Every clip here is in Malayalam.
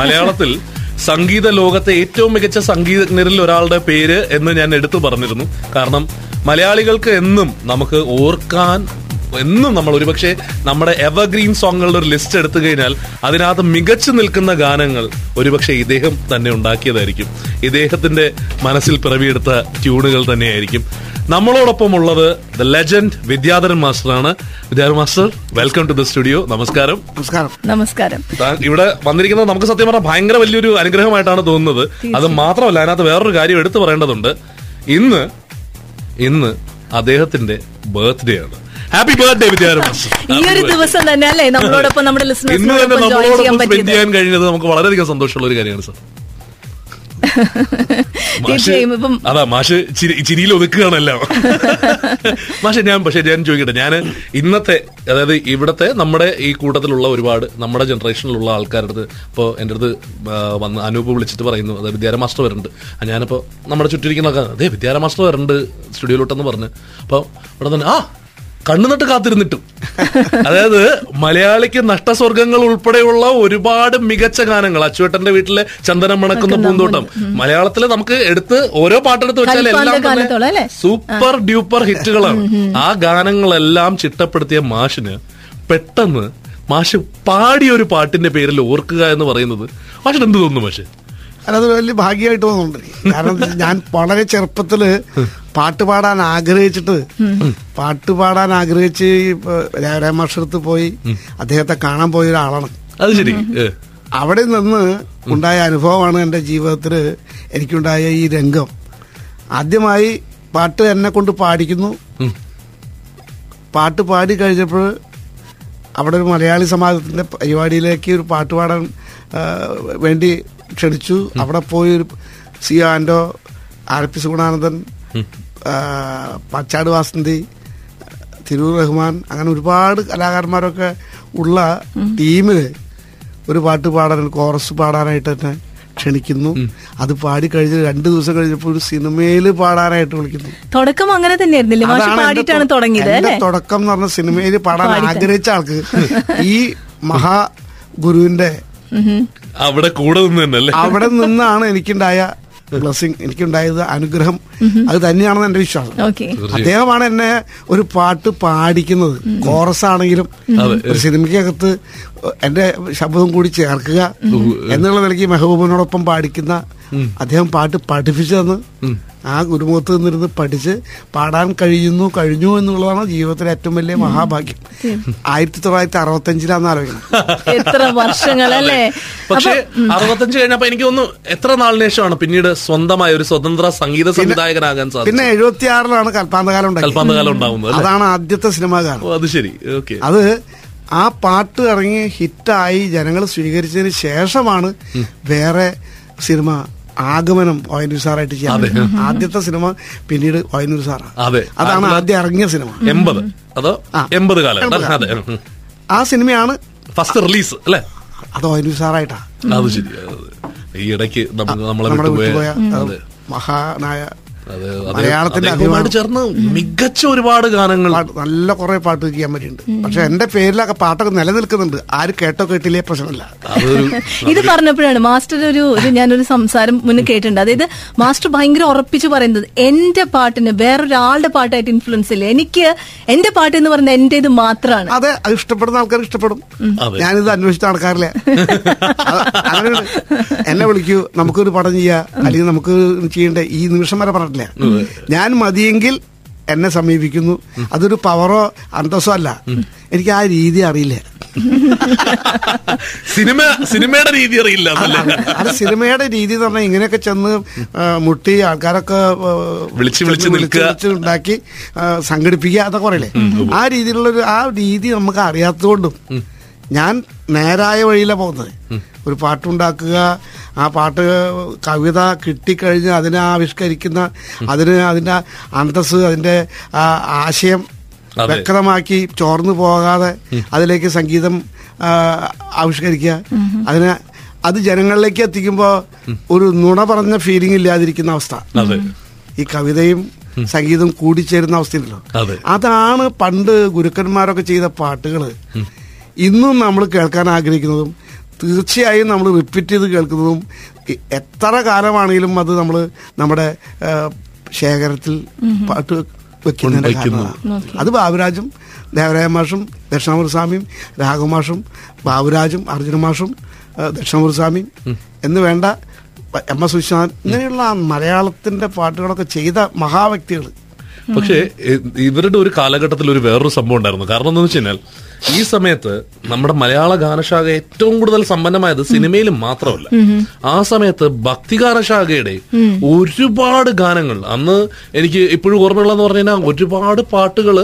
മലയാളത്തിൽ സംഗീത ലോകത്തെ ഏറ്റവും മികച്ച സംഗീതജ്ഞരിൽ ഒരാളുടെ പേര് എന്ന് ഞാൻ എടുത്തു പറഞ്ഞിരുന്നു. കാരണം മലയാളികൾക്ക് എന്നും നമുക്ക് ഓർക്കാൻ എന്നും നമ്മൾ ഒരുപക്ഷെ നമ്മുടെ എവർഗ്രീൻ സോങ്ങുകളുടെ ഒരു ലിസ്റ്റ് എടുത്തു കഴിഞ്ഞാൽ അതിനകത്ത് മികച്ചു നിൽക്കുന്ന ഗാനങ്ങൾ ഒരുപക്ഷെ ഇദ്ദേഹം തന്നെ ഉണ്ടാക്കിയതായിരിക്കും. ഇദ്ദേഹത്തിന്റെ മനസ്സിൽ പിറവിയെടുത്ത ട്യൂണുകൾ തന്നെയായിരിക്കും. നമ്മളോടൊപ്പം ഉള്ളത് the legend Vidyadharan മാസ്റ്ററാണ്. Vidyadharan master welcome to the studio നമസ്കാരം. നമസ്കാരം. നമസ്കാരം. ഇവിടെ വന്നിരിക്കുന്നത് നമുക്ക് സത്യം പറഞ്ഞാൽ ഭയങ്കര വലിയൊരു അനുഗ്രഹമായിട്ടാണ് തോന്നുന്നത്. അത് മാത്രമല്ല അതിനകത്ത് വേറൊരു കാര്യം എടുത്തു പറയേണ്ടതുണ്ട്. ഇന്ന് ഇന്ന് അദ്ദേഹത്തിന്റെ ബർത്ത്ഡേ ആണ്. ഹാപ്പി ബർത്ത്ഡേ ഡേ മാസ്റ്റർ ഈ ഒരു ദിവസം തന്നെ അല്ലേ? നമ്മളോടൊപ്പം നമ്മുടെ ഇന്ന് തന്നെ നമ്മളോടൊപ്പം സ്പെൻഡ് ചെയ്യാൻ കഴിഞ്ഞത് നമുക്ക് വളരെയധികം സന്തോഷമുള്ള ഒരു കാര്യമാണ് സാർ മാഷ് തീർച്ചയായും ഇപ്പം അതാ മാഷ് ചിരി- ചിരിയിൽ ഒതുക്കുകയാണല്ലോ മാഷ് ഞാൻ പക്ഷെ ഞാൻ ചോദിക്കട്ടെ ഞാൻ ഇന്നത്തെ അതായത് ഇവിടത്തെ നമ്മുടെ ഈ കൂട്ടത്തിലുള്ള ഒരുപാട് നമ്മുടെ ജനറേഷനിലുള്ള ആൾക്കാരുടെ അടുത്ത് ഇപ്പോൾ എന്റെ അടുത്ത് വന്ന് അനൂപ് വിളിച്ചിട്ട് പറയുന്നു അതായത് വിദ്യാര മാസ്റ്റർ വരുന്നുണ്ട്. ആ, ഞാനിപ്പോ നമ്മുടെ ചുറ്റിരിക്കുന്ന അതെ വിദ്യാര മാസ്റ്റർ വരുന്നുണ്ട് സ്റ്റുഡിയോയിലോട്ടെന്ന് പറഞ്ഞ്. അപ്പോൾ ഇവിടെ തന്നെ ആ കണ്ണുനട്ട് കാത്തിരുന്നിട്ടും. അതായത് മലയാളിക്ക് നഷ്ടസ്വർഗങ്ങൾ ഉൾപ്പെടെയുള്ള ഒരുപാട് മികച്ച ഗാനങ്ങൾ. അച്ചുവേട്ടന്റെ വീട്ടിലെ ചന്ദനം മണക്കുന്ന പൂന്തോട്ടം. മലയാളത്തിൽ നമുക്ക് എടുത്ത് ഓരോ പാട്ടെടുത്ത് വെച്ചാൽ എല്ലാം തന്നെ സൂപ്പർ ഡ്യൂപ്പർ ഹിറ്റുകളാണ്. ആ ഗാനങ്ങളെല്ലാം ചിട്ടപ്പെടുത്തിയ മാഷിന് പെട്ടെന്ന് മാഷ് പാടിയ ഒരു പാട്ടിന്റെ പേരിൽ ഓർക്കുക എന്ന് പറയുന്നത് മാഷിന് എന്ത് തോന്നുന്നു മാഷ്? അത് വലിയ ഭാഗ്യമായിട്ട് തോന്നുന്നുണ്ട്. കാരണം ഞാൻ വളരെ ചെറുപ്പത്തിൽ പാട്ട് പാടാൻ ആഗ്രഹിച്ചിട്ട്. പാട്ട് പാടാൻ ആഗ്രഹിച്ച് രാമക്ഷരത്ത് പോയി. അദ്ദേഹത്തെ കാണാൻ പോയ ഒരാളാണ് അത് ശരി. അവിടെ നിന്ന് ഉണ്ടായ അനുഭവമാണ് എന്റെ ജീവിതത്തിൽ എനിക്കുണ്ടായ ഈ രംഗം. ആദ്യമായി പാട്ട് എന്നെ കൊണ്ട് പാടിക്കുന്നു. പാട്ട് പാടി കഴിഞ്ഞപ്പോൾ അവിടെ ഒരു മലയാളി സമാജത്തിന്റെ പരിപാടിയിലേക്ക് ഒരു പാട്ട് പാടാൻ വേണ്ടി ക്ഷണിച്ചു. അവിടെ പോയി ഒരു സി ആൻഡോ ആർ പി സുഗുണാനന്ദൻ പച്ചാട് വാസന്തി തിരൂർ റഹ്മാൻ അങ്ങനെ ഒരുപാട് കലാകാരന്മാരൊക്കെ ഉള്ള ടീമിൽ ഒരു പാട്ട് പാടാൻ കോറസ് പാടാനായിട്ട് തന്നെ ക്ഷണിക്കുന്നു. അത് പാടി കഴിഞ്ഞ് രണ്ട് ദിവസം കഴിഞ്ഞപ്പോൾ ഒരു സിനിമയിൽ പാടാനായിട്ട് വിളിക്കുന്നു. തുടക്കം അങ്ങനെ തന്നെയായിരുന്നില്ലേ? തുടങ്ങിയത് എന്റെ തുടക്കം എന്ന് പറഞ്ഞ സിനിമയിൽ പാടാൻ ആഗ്രഹിച്ച ആൾക്ക് ഈ മഹാ ഗുരുവിന്റെ അവിടെ കൂടെ നിന്ന് അവിടെ നിന്നാണ് എനിക്കുണ്ടായ ബ്ലസ്സിങ് എനിക്കുണ്ടായത് അനുഗ്രഹം. അത് തന്നെയാണെന്ന് എന്റെ വിശ്വാസം. അദ്ദേഹമാണ് എന്നെ ഒരു പാട്ട് പാടിക്കുന്നത്. കോറസ് ആണെങ്കിലും ഒരു സിനിമയ്ക്കകത്ത് എന്റെ ശബ്ദം കൂടി ചേർക്കുക എന്നുള്ള നിലയ്ക്ക് മെഹബൂബിനോടൊപ്പം പാടിക്കുന്ന അദ്ദേഹം പാട്ട് പഠിപ്പിച്ചെന്ന് ആ ഗുരുമുഖത്ത് നിന്നിരുന്ന് പഠിച്ച് പാടാൻ കഴിയുന്നു കഴിഞ്ഞു എന്നുള്ളതാണ് ജീവിതത്തിലെ ഏറ്റവും വലിയ മഹാഭാഗ്യം. ആയിരത്തി തൊള്ളായിരത്തി അറുപത്തഞ്ചിലാന്ന് ആലോചിക്കണം. എത്ര വർഷങ്ങളല്ലേ? പക്ഷേ അറുപത്തഞ്ച് കഴിഞ്ഞപ്പോ എനിക്ക് ഒന്ന് എത്ര നാളിന് ശേഷമാണ് പിന്നീട് സ്വന്തമായ ഒരു സ്വതന്ത്ര സംഗീത സംവിധായകനാകാൻ സാധിച്ചത്? പിന്നെ എഴുപത്തി ആറിലാണ് കൽപ്പാന്തകാലം കൽപ്പാന്തകാലം ഉണ്ടാവുന്നത് അതാണ് ആദ്യത്തെ സിനിമ ഗാനം. ഓ, അത് ശരി. ഓക്കെ. അത് ആ പാട്ട് ഇറങ്ങി ഹിറ്റായി ജനങ്ങൾ സ്വീകരിച്ചതിന് ശേഷമാണ് വേറെ സിനിമ ആഗമനം ഒയനൂർ സാറായിട്ട് ചെയ്യാൻ ആദ്യത്തെ സിനിമ പിന്നീട് ഒയനൂർ സാറാണ് അതെ. അതാണ് ആദ്യം ഇറങ്ങിയ സിനിമ. എൺപത്. അതോ ആ. എൺപത് കാലം. ആ സിനിമയാണ് ഫസ്റ്റ് റിലീസ് അല്ലേ? അത് ഒയനൂർ സാറായിട്ടാ. അത് ശരി. ഈ ഇടയ്ക്ക് നമ്മളെ വിട്ടുപോയ മഹാനായ മലയാളത്തിന്റെ അദ്ദേഹവുമായിട്ട് അഭിമാനം. ചേർന്ന് മികച്ച ഒരുപാട് ഗാനങ്ങൾ. നല്ല കുറെ പാട്ട് ചെയ്യാൻ പറ്റിയിട്ടുണ്ട്. പക്ഷെ എന്റെ പേരിലൊക്കെ പാട്ടൊക്കെ നിലനിൽക്കുന്നുണ്ട്. ആര് കേട്ടോ കേട്ടില്ലേ പ്രശ്നമില്ല. ഇത് പറഞ്ഞപ്പോഴാണ് മാസ്റ്റർ ഒരു ഒരു ഞാനൊരു സംസാരം മുന്നേ കേട്ടിട്ടുണ്ട്. അതായത് മാസ്റ്റർ ഭയങ്കര ഉറപ്പിച്ച് പറയുന്നത് എന്റെ പാട്ടിന് വേറൊരാളുടെ പാട്ടായിട്ട് ഇൻഫ്ലുവൻസ് ഇല്ല. എനിക്ക് എന്റെ പാട്ട് എന്ന് പറയുന്നത് എന്റെ ഇത് മാത്രമാണ് അതെ അത് ഇഷ്ടപ്പെടുന്ന ആൾക്കാർ ഇഷ്ടപ്പെടും. ഞാനിത് അന്വേഷിച്ച ആൾക്കാരില്ല. എന്നെ വിളിക്കൂ നമുക്കൊരു പടം ചെയ്യാം. അല്ലെങ്കിൽ നമുക്ക് ചെയ്യേണ്ട ഈ നിമിഷം വരെ പറഞ്ഞിട്ടില്ല. ഞാൻ മതിയെങ്കിൽ എന്നെ സമീപിക്കുന്നു. അതൊരു പവറോ അന്തസ്സോ അല്ല. എനിക്ക് ആ രീതി അറിയില്ല. സിനിമ സിനിമയുടെ രീതി അറിയില്ല അത് സിനിമയുടെ രീതി എന്ന് പറഞ്ഞാൽ ഇങ്ങനെയൊക്കെ ചെന്ന് മുട്ടി ആൾക്കാരൊക്കെ വിളിച്ച് വിളിച്ച്. വിളിച്ച് ഉണ്ടാക്കി സംഘടിപ്പിക്കുക അതൊക്കെ പറയില്ലേ? ആ രീതിയിലുള്ളൊരു ആ രീതി നമുക്ക് അറിയാത്തതുകൊണ്ടും ഞാൻ നേരായ വഴിയിലാണ് പോകുന്നത്. ഒരു പാട്ടുണ്ടാക്കുക. ആ പാട്ട് കവിത കിട്ടിക്കഴിഞ്ഞ് അതിനെ ആവിഷ്കരിക്കുന്ന അതിന് അതിന്റെ അന്തസ് അതിന്റെ ആശയം. വ്യക്തമാക്കി ചോർന്നു പോകാതെ അതിലേക്ക് സംഗീതം ആവിഷ്കരിക്കുക. അതിന് അത് ജനങ്ങളിലേക്ക് എത്തിക്കുമ്പോൾ ഒരു നുണ പറഞ്ഞ ഫീലിംഗ് ഇല്ലാതിരിക്കുന്ന അവസ്ഥ. അതെ. ഈ കവിതയും സംഗീതം കൂടിച്ചേരുന്ന അവസ്ഥയുണ്ടല്ലോ അതെ. അതാണ് പണ്ട് ഗുരുക്കന്മാരൊക്കെ ചെയ്ത പാട്ടുകൾ ഇന്നും നമ്മൾ കേൾക്കാൻ ആഗ്രഹിക്കുന്നതും തീർച്ചയായും നമ്മൾ റിപ്പീറ്റ് ചെയ്ത് കേൾക്കുന്നതും എത്ര കാലമാണെങ്കിലും അത് നമ്മൾ നമ്മുടെ ശേഖരത്തിൽ പാട്ട് വെക്കുന്നതിന്റെ കാരണമാണ്. അത് ബാബുരാജും ദേവരായ മാഷും ദക്ഷിണാമൂർ സ്വാമിയും രാഘവമാഷും ബാബുരാജും അർജുന മാഷും ആ, ദക്ഷിണാമൂർ സ്വാമിയും എന്ന് വേണ്ട എം എസ് വിശ്വനാഥൻ ഇങ്ങനെയുള്ള മലയാളത്തിന്റെ പാട്ടുകളൊക്കെ ചെയ്ത മഹാവ്യക്തികൾ പക്ഷേ ഇവരുടെ ഒരു കാലഘട്ടത്തിൽ ഒരു വേറൊരു സംഭവം ഉണ്ടായിരുന്നു. കാരണം എന്താണെന്ന് വെച്ച് കഴിഞ്ഞാൽ ഈ സമയത്ത് നമ്മുടെ മലയാള ഗാനശാഖ ഏറ്റവും കൂടുതൽ സമ്പന്നമായത് സിനിമയിൽ മാത്രമല്ല. ആ സമയത്ത് ഭക്തി ഗാനശാഖയുടെ ഒരുപാട് ഗാനങ്ങൾ അന്ന് എനിക്ക് ഇപ്പോഴും ഓർമ്മയുള്ളതെന്ന് പറഞ്ഞു കഴിഞ്ഞാൽ ഒരുപാട് പാട്ടുകൾ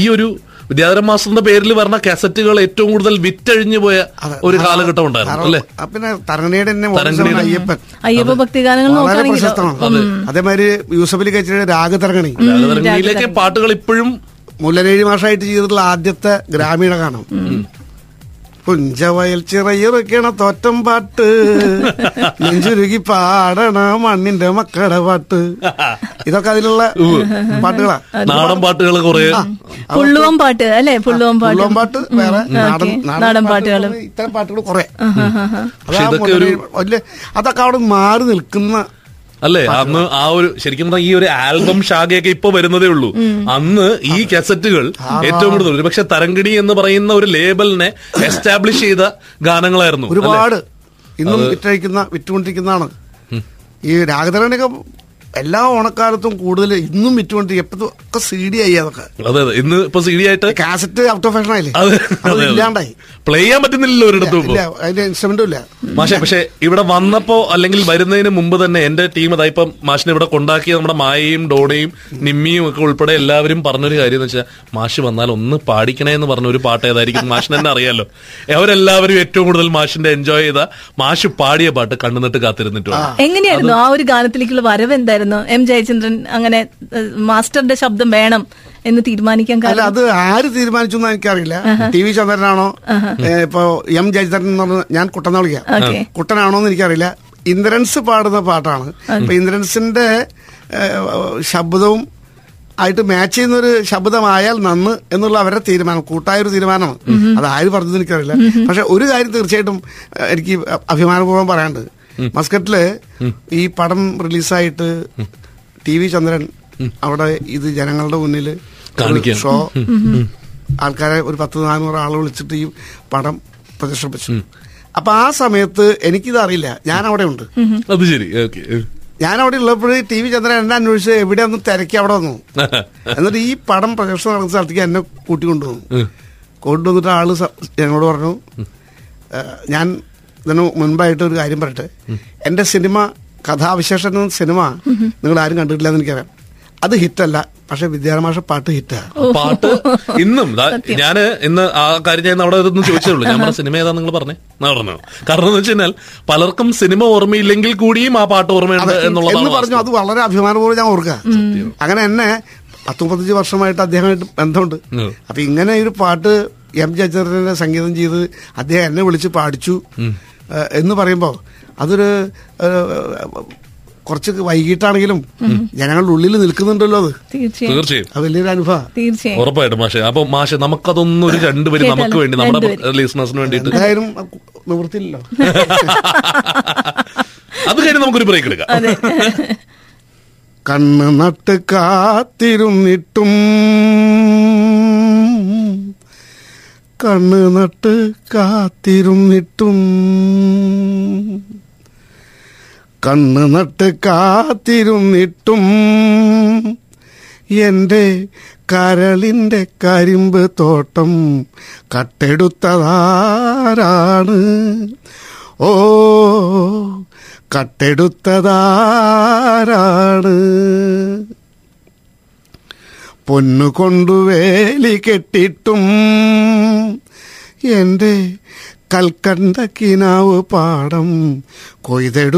ഈ ഒരു വിദ്യാധരൻ മാസ്റ്ററിന്റെ പേരിൽ വരുന്ന കാസറ്റുകൾ ഏറ്റവും കൂടുതൽ വിറ്റഴിഞ്ഞു പോയ ഒരു കാലഘട്ടം ഉണ്ടായിരുന്നു അല്ലെ? പിന്നെ തരംഗിണിയുടെ- അയ്യപ്പൻ. അയ്യപ്പ ഭക്തിഗാനങ്ങൾ വളരെ നോക്കുകയാണെങ്കിലോ പ്രശസ്തമാണ്. അതേമാതിരി യൂസഫലി കച്ചിയുടെ രാഗതരങ്ങണി രാഗതരംഗിണിയിലേക്ക് പാട്ടുകൾ ഇപ്പോഴും മുല്ലനേഴി മാഷായിട്ട് ചെയ്തിട്ടുള്ള ആദ്യത്തെ ഗ്രാമീണ ഗാനം പുഞ്ചവയൽ ചിറയിറക്കണ തോറ്റം പാട്ട്. നെഞ്ചുരുകി പാടണ മണ്ണിന്റെ മക്കളുടെ പാട്ട്. ഇതൊക്കെ അതിലുള്ള പാട്ടുകളാ. നാടൻ പാട്ടുകൾ കുറെ. പുള്ളുവം പാട്ട് അല്ലെ? പുള്ളുവം പാട്ട്. പുള്ളുവൻ പാട്ട് വേറെ നാടൻ പാട്ടുകൾ പാട്ടുകളും. ഇത്തരം പാട്ടുകൾ കുറെ. ഇതൊക്കെ ഒരു- അതൊക്കെ അവിടെ മാറി നിൽക്കുന്ന അല്ലേ? അന്ന് ആ ഒരു ശരിക്കും പറഞ്ഞാൽ ഈ ഒരു ആൽബം ശാഖയൊക്കെ ഇപ്പൊ വരുന്നതേ ഉള്ളൂ. അന്ന് ഈ കാസറ്റുകൾ ഏറ്റവും കൂടുതൽ ഒരുപക്ഷെ തരംഗിണി എന്ന് പറയുന്ന ഒരു ലേബലിനെ എസ്റ്റാബ്ലിഷ് ചെയ്ത ഗാനങ്ങളായിരുന്നു ഒരുപാട്. ഇന്നും വിറ്റഴിക്കുന്ന വിറ്റുകൊണ്ടിരിക്കുന്നതാണ്. ഈ രാഗധരനൊക്കെ എല്ലാ ഓണക്കാലത്തും കൂടുതൽ ഇന്നും വിറ്റുകൊണ്ട് എപ്പോഴും ഒക്കെ സി ഡി ആയി അതൊക്കെ. അതെ അതെ. ഇന്ന് ഇപ്പൊ സി ഡി ആയിട്ട് കാസറ്റ് ഔട്ട് ഓഫ് ഫാഷൻ ആയില്ലേ? അതെ ഇല്ലാണ്ടായി. പ്ലേ ചെയ്യാൻ പറ്റുന്നില്ലല്ലോ ഒരിടത്തും ഇല്ല അതിന്റെ ഇൻസ്ട്രുമെന്റും ഇല്ല. മാഷെ പക്ഷെ ഇവിടെ വന്നപ്പോ അല്ലെങ്കിൽ വരുന്നതിന് മുമ്പ് തന്നെ എന്റെ ടീം അതാ ഇപ്പം മാഷിനെ ഇവിടെ കൊണ്ടാക്കിയ നമ്മുടെ മായയും ഡോണയും നിമ്മിയും ഒക്കെ ഉൾപ്പെടെ എല്ലാവരും പറഞ്ഞൊരു കാര്യം എന്ന് വെച്ചാൽ മാഷ് വന്നാൽ ഒന്ന് പാടിക്കണേ എന്ന് പറഞ്ഞ ഒരു പാട്ട് ഏതായിരിക്കും മാഷിന് തന്നെ അറിയാലോ. അവരെല്ലാവരും ഏറ്റവും കൂടുതൽ മാഷിന്റെ എൻജോയ് ചെയ്ത മാഷ് പാടിയ പാട്ട് കണ്ണുനിട്ട് കാത്തിരുന്നിട്ടു എങ്ങനെയായിരുന്നു ആ ഒരു ഗാനത്തിലേക്കുള്ള വരവ് എന്തായിരുന്നു? എം ജയചന്ദ്രൻ അങ്ങനെ മാസ്റ്ററിന്റെ മാസ്റ്ററുടെ ശബ്ദം വേണം എന്ന് തീരുമാനിക്കാൻ അല്ല അത് ആര് തീരുമാനിച്ചു എന്ന് എനിക്കറിയില്ല. ടി വി ചന്ദ്രനാണോ ഇപ്പോ എം ജയചന്ദ്രൻ എന്ന് പറഞ്ഞ ഞാൻ കുട്ടനെ വിളിക്കാം കുട്ടനാണോ എന്ന് എനിക്കറിയില്ല. ഇന്ദ്രൻസ് പാടുന്ന പാട്ടാണ്. അപ്പൊ ഇന്ദ്രൻസിന്റെ ശബ്ദവും ആയിട്ട് മാച്ച് ചെയ്യുന്ന ഒരു ശബ്ദമായാൽ നന്ന് എന്നുള്ള അവരുടെ തീരുമാനം കൂട്ടായ ഒരു തീരുമാനമാണ് അത് ആര് പറഞ്ഞത് എനിക്കറിയില്ല. പക്ഷെ ഒരു കാര്യം തീർച്ചയായിട്ടും എനിക്ക് അഭിമാനപൂർവം പറയാനുണ്ട്. മസ്കറ്റിൽ ഈ പടം റിലീസായിട്ട് ടി വി ചന്ദ്രൻ അവിടെ ഇത് ജനങ്ങളുടെ മുന്നിൽ. ഷോ ആൾക്കാരെ ഒരു പത്ത് നാനൂറ് ആളെ വിളിച്ചിട്ട് ഈ പടം പ്രദർശിപ്പിച്ചു. അപ്പൊ ആ സമയത്ത് എനിക്കിത് അറിയില്ല. ഞാൻ അവിടെ ഉണ്ട് അത് ശരി. ഞാൻ അവിടെ ഉള്ളപ്പോൾ ടി വി ചന്ദ്രൻ എന്നെ അന്വേഷിച്ച് എവിടെ ഒന്ന് തിരക്കി അവിടെ വന്നു. എന്നിട്ട് ഈ പടം പ്രദർശനം നടക്കുന്ന സ്ഥലത്തേക്ക് എന്നെ കൂട്ടിക്കൊണ്ടുവന്നു. കൊണ്ടുവന്നിട്ട് ആൾ ഞങ്ങളോട് പറഞ്ഞു ഞാൻ ഇതിന് മുൻപായിട്ട് ഒരു കാര്യം പറയട്ടെ. എന്റെ സിനിമ കഥാവിശേഷം എന്ന സിനിമ നിങ്ങൾ ആരും കണ്ടിട്ടില്ല എന്ന് എനിക്കറിയാം. അത് ഹിറ്റല്ല പക്ഷെ വിദ്യാരമാഷ പാട്ട് ഹിറ്റാ. പാട്ട് ഇന്നും. ഞാൻ ഇന്ന് ആ കാര്യം ഞാൻ അവിടെ ഇതൊന്നും ചോദിച്ചിട്ടുള്ളൂ. ഉള്ളൂ ഞാൻ പറഞ്ഞ സിനിമ ഏതാ നിങ്ങൾ പറഞ്ഞേ? പറഞ്ഞു? കാരണം എന്ന് വെച്ചാൽ പലർക്കും സിനിമ ഓർമ്മയില്ലെങ്കിൽ കൂടിയും ആ പാട്ട് ഓർമ്മയുണ്ട് എന്ന് എന്നുള്ളതാണ് പറഞ്ഞു അത് വളരെ അഭിമാനപൂർവം ഞാൻ ഓർക്കുക. അങ്ങനെ എന്നെ പത്ത് മുപ്പത്തഞ്ച് വർഷമായിട്ട് അദ്ദേഹമായിട്ട് ബന്ധമുണ്ട്. അപ്പൊ ഇങ്ങനെ ഒരു പാട്ട് എം ജയചന്ദ്രനെ സംഗീതം ചെയ്ത് അദ്ദേഹം എന്നെ വിളിച്ച് പാടിച്ചു. എന്ന് പറയുമ്പോൾ അതൊരു കുറച്ച് വൈകിട്ടാണെങ്കിലും ജനങ്ങളുടെ ഉള്ളിൽ നിൽക്കുന്നുണ്ടല്ലോ അത്. തീർച്ചയായും. അത് വലിയൊരു അനുഭവം തീർച്ചയായും. ഉറപ്പായിട്ടും മാഷെ. അപ്പൊ മാഷെ നമുക്കതൊന്നും ഒരു രണ്ടുപേരും നമുക്ക് വേണ്ടി നമ്മുടെ. ലിസണേഴ്സിന് വേണ്ടിയിട്ട്. എന്തായാലും നിവൃത്തിയില്ലല്ലോ. അത് കഴിഞ്ഞ് നമുക്കൊരു ബ്രേക്ക് എടുക്കാം. കണ്ണ് നട്ട് കാത്തിരുന്നിട്ടും കണ്ണ് നട്ട് കാത്തിരുന്നിട്ടും കണ്ണ് നട്ട് കാത്തിരുന്നിട്ടും എന്റെ കരളിന്റെ കരിമ്പ് തോട്ടം കട്ടെടുത്തതാരാണ്? ഓ കട്ടെടുത്തതാരാണ്? പൊന്നുകൊണ്ടു വേലി കെട്ടിട്ടും എന്റെ കൽക്കണ്ട കിനാവ് പാടം കൊയ്തെടുത്തതാരാണ്?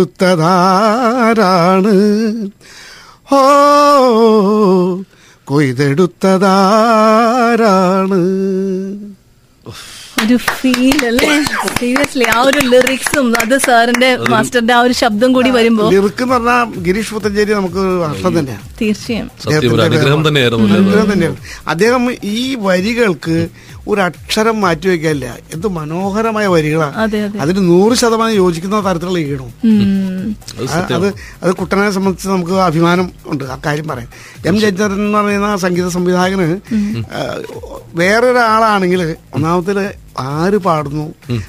ഓ കൊയ്തെടുത്തതാരാണ്? ഒരു ഫീൽ അല്ലേ? സീരിയസ്ലി ആ ഒരു ലിറിക്സും അത് സാറിന്റെ മാസ്റ്ററിന്റെ ആ ഒരു ശബ്ദം കൂടി വരുമ്പോ ലിറിക് എന്ന് പറഞ്ഞാൽ ഗിരീഷ് പുത്തഞ്ചേരി നമുക്ക് അർത്ഥം തന്നെയാണ്. തീർച്ചയായും? അനുഗ്രഹം തന്നെയാണ്. അദ്ദേഹം ഈ വരികൾക്ക് ഒരു അക്ഷരം മാറ്റി വെക്കാനില്ല എന്ത് മനോഹരമായ വരികളാണ്. അതെ അതെ. അതിന് നൂറ് ശതമാനം യോജിക്കുന്ന തരത്തിലുള്ള ഈണം അത് അത് കുട്ടനെ സംബന്ധിച്ച് നമുക്ക് അഭിമാനം ഉണ്ട്. ആ കാര്യം പറയാൻ എം ജയചന്ദ്രൻ എന്ന് പറയുന്ന സംഗീത സംവിധായകന് വേറൊരാളാണെങ്കിൽ ഒന്നാമത്തിൽ ആര് പാടുന്നു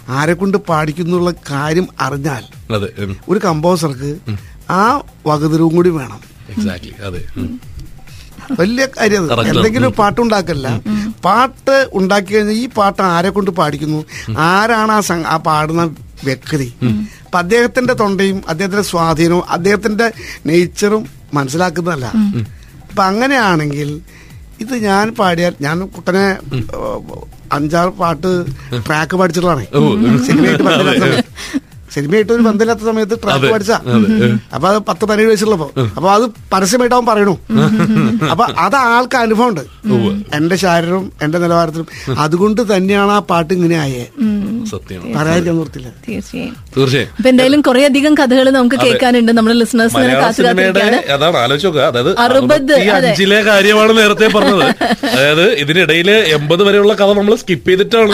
ആരെ കൊണ്ട് പാടിക്കുന്നുള്ള കാര്യം അറിഞ്ഞാൽ അതെ ഒരു കമ്പോസർക്ക് ആ വകതിരവും കൂടി വേണം. വലിയ കാര്യം. എന്തെങ്കിലും പാട്ടുണ്ടാക്കല്ല. പാട്ട് ഉണ്ടാക്കി കഴിഞ്ഞാൽ ഈ പാട്ട് ആരെ കൊണ്ട് പാടിക്കുന്നു? ആരാണ് ആ ആ പാടുന്ന വ്യക്തി? അപ്പൊ അദ്ദേഹത്തിന്റെ തൊണ്ടയും അദ്ദേഹത്തിന്റെ സ്വാധീനവും അദ്ദേഹത്തിന്റെ നേച്ചറും മനസ്സിലാക്കുന്നതല്ല. അപ്പൊ അങ്ങനെയാണെങ്കിൽ ഇത് ഞാൻ പാടിയാൽ ഞാൻ കുട്ടനെ അഞ്ചാറ് പാട്ട് ട്രാക്ക് പഠിച്ചിട്ടുള്ളതാണ്. സിനിമയായിട്ട് ഒരു ബന്ധമില്ലാത്ത സമയത്ത് ട്രാക്ക് പഠിച്ച. അപ്പൊ അത് പത്ത് പതിനേഴ് വയസ്സുള്ളപ്പോ. അപ്പൊ അത് പരസ്യമായിട്ട് അവൻ പറയണു. അപ്പൊ അത് ആൾക്ക് അനുഭവം ഉണ്ട്. എന്റെ ശാരീരവും എന്റെ നിലവാരത്തിലും. അതുകൊണ്ട് തന്നെയാണ് ആ പാട്ട് ഇങ്ങനെ ആയേ. സത്യമാണ് പറയാതിരിക്കാൻ നിർത്തില്ല? തീർച്ചയായും. തീർച്ചയായും. അപ്പൊ എന്തായാലും കുറെ അധികം കഥകൾ നമുക്ക് കേൾക്കാനുണ്ട്. നമ്മുടെ ലിസണേഴ്സ് മലയാള കാത്തു സിനിമയുടെ കാത്തിരിക്കാണ് അതാണ് ആലോചിച്ച് അതായത് അറുപത്, അഞ്ചിലെ കാര്യമാണ് നേരത്തെ പറഞ്ഞത്. അതായത് ഇതിനിടയിൽ എൺപത് വരെയുള്ള കഥ നമ്മൾ സ്കിപ്പ് ചെയ്തിട്ടാണ്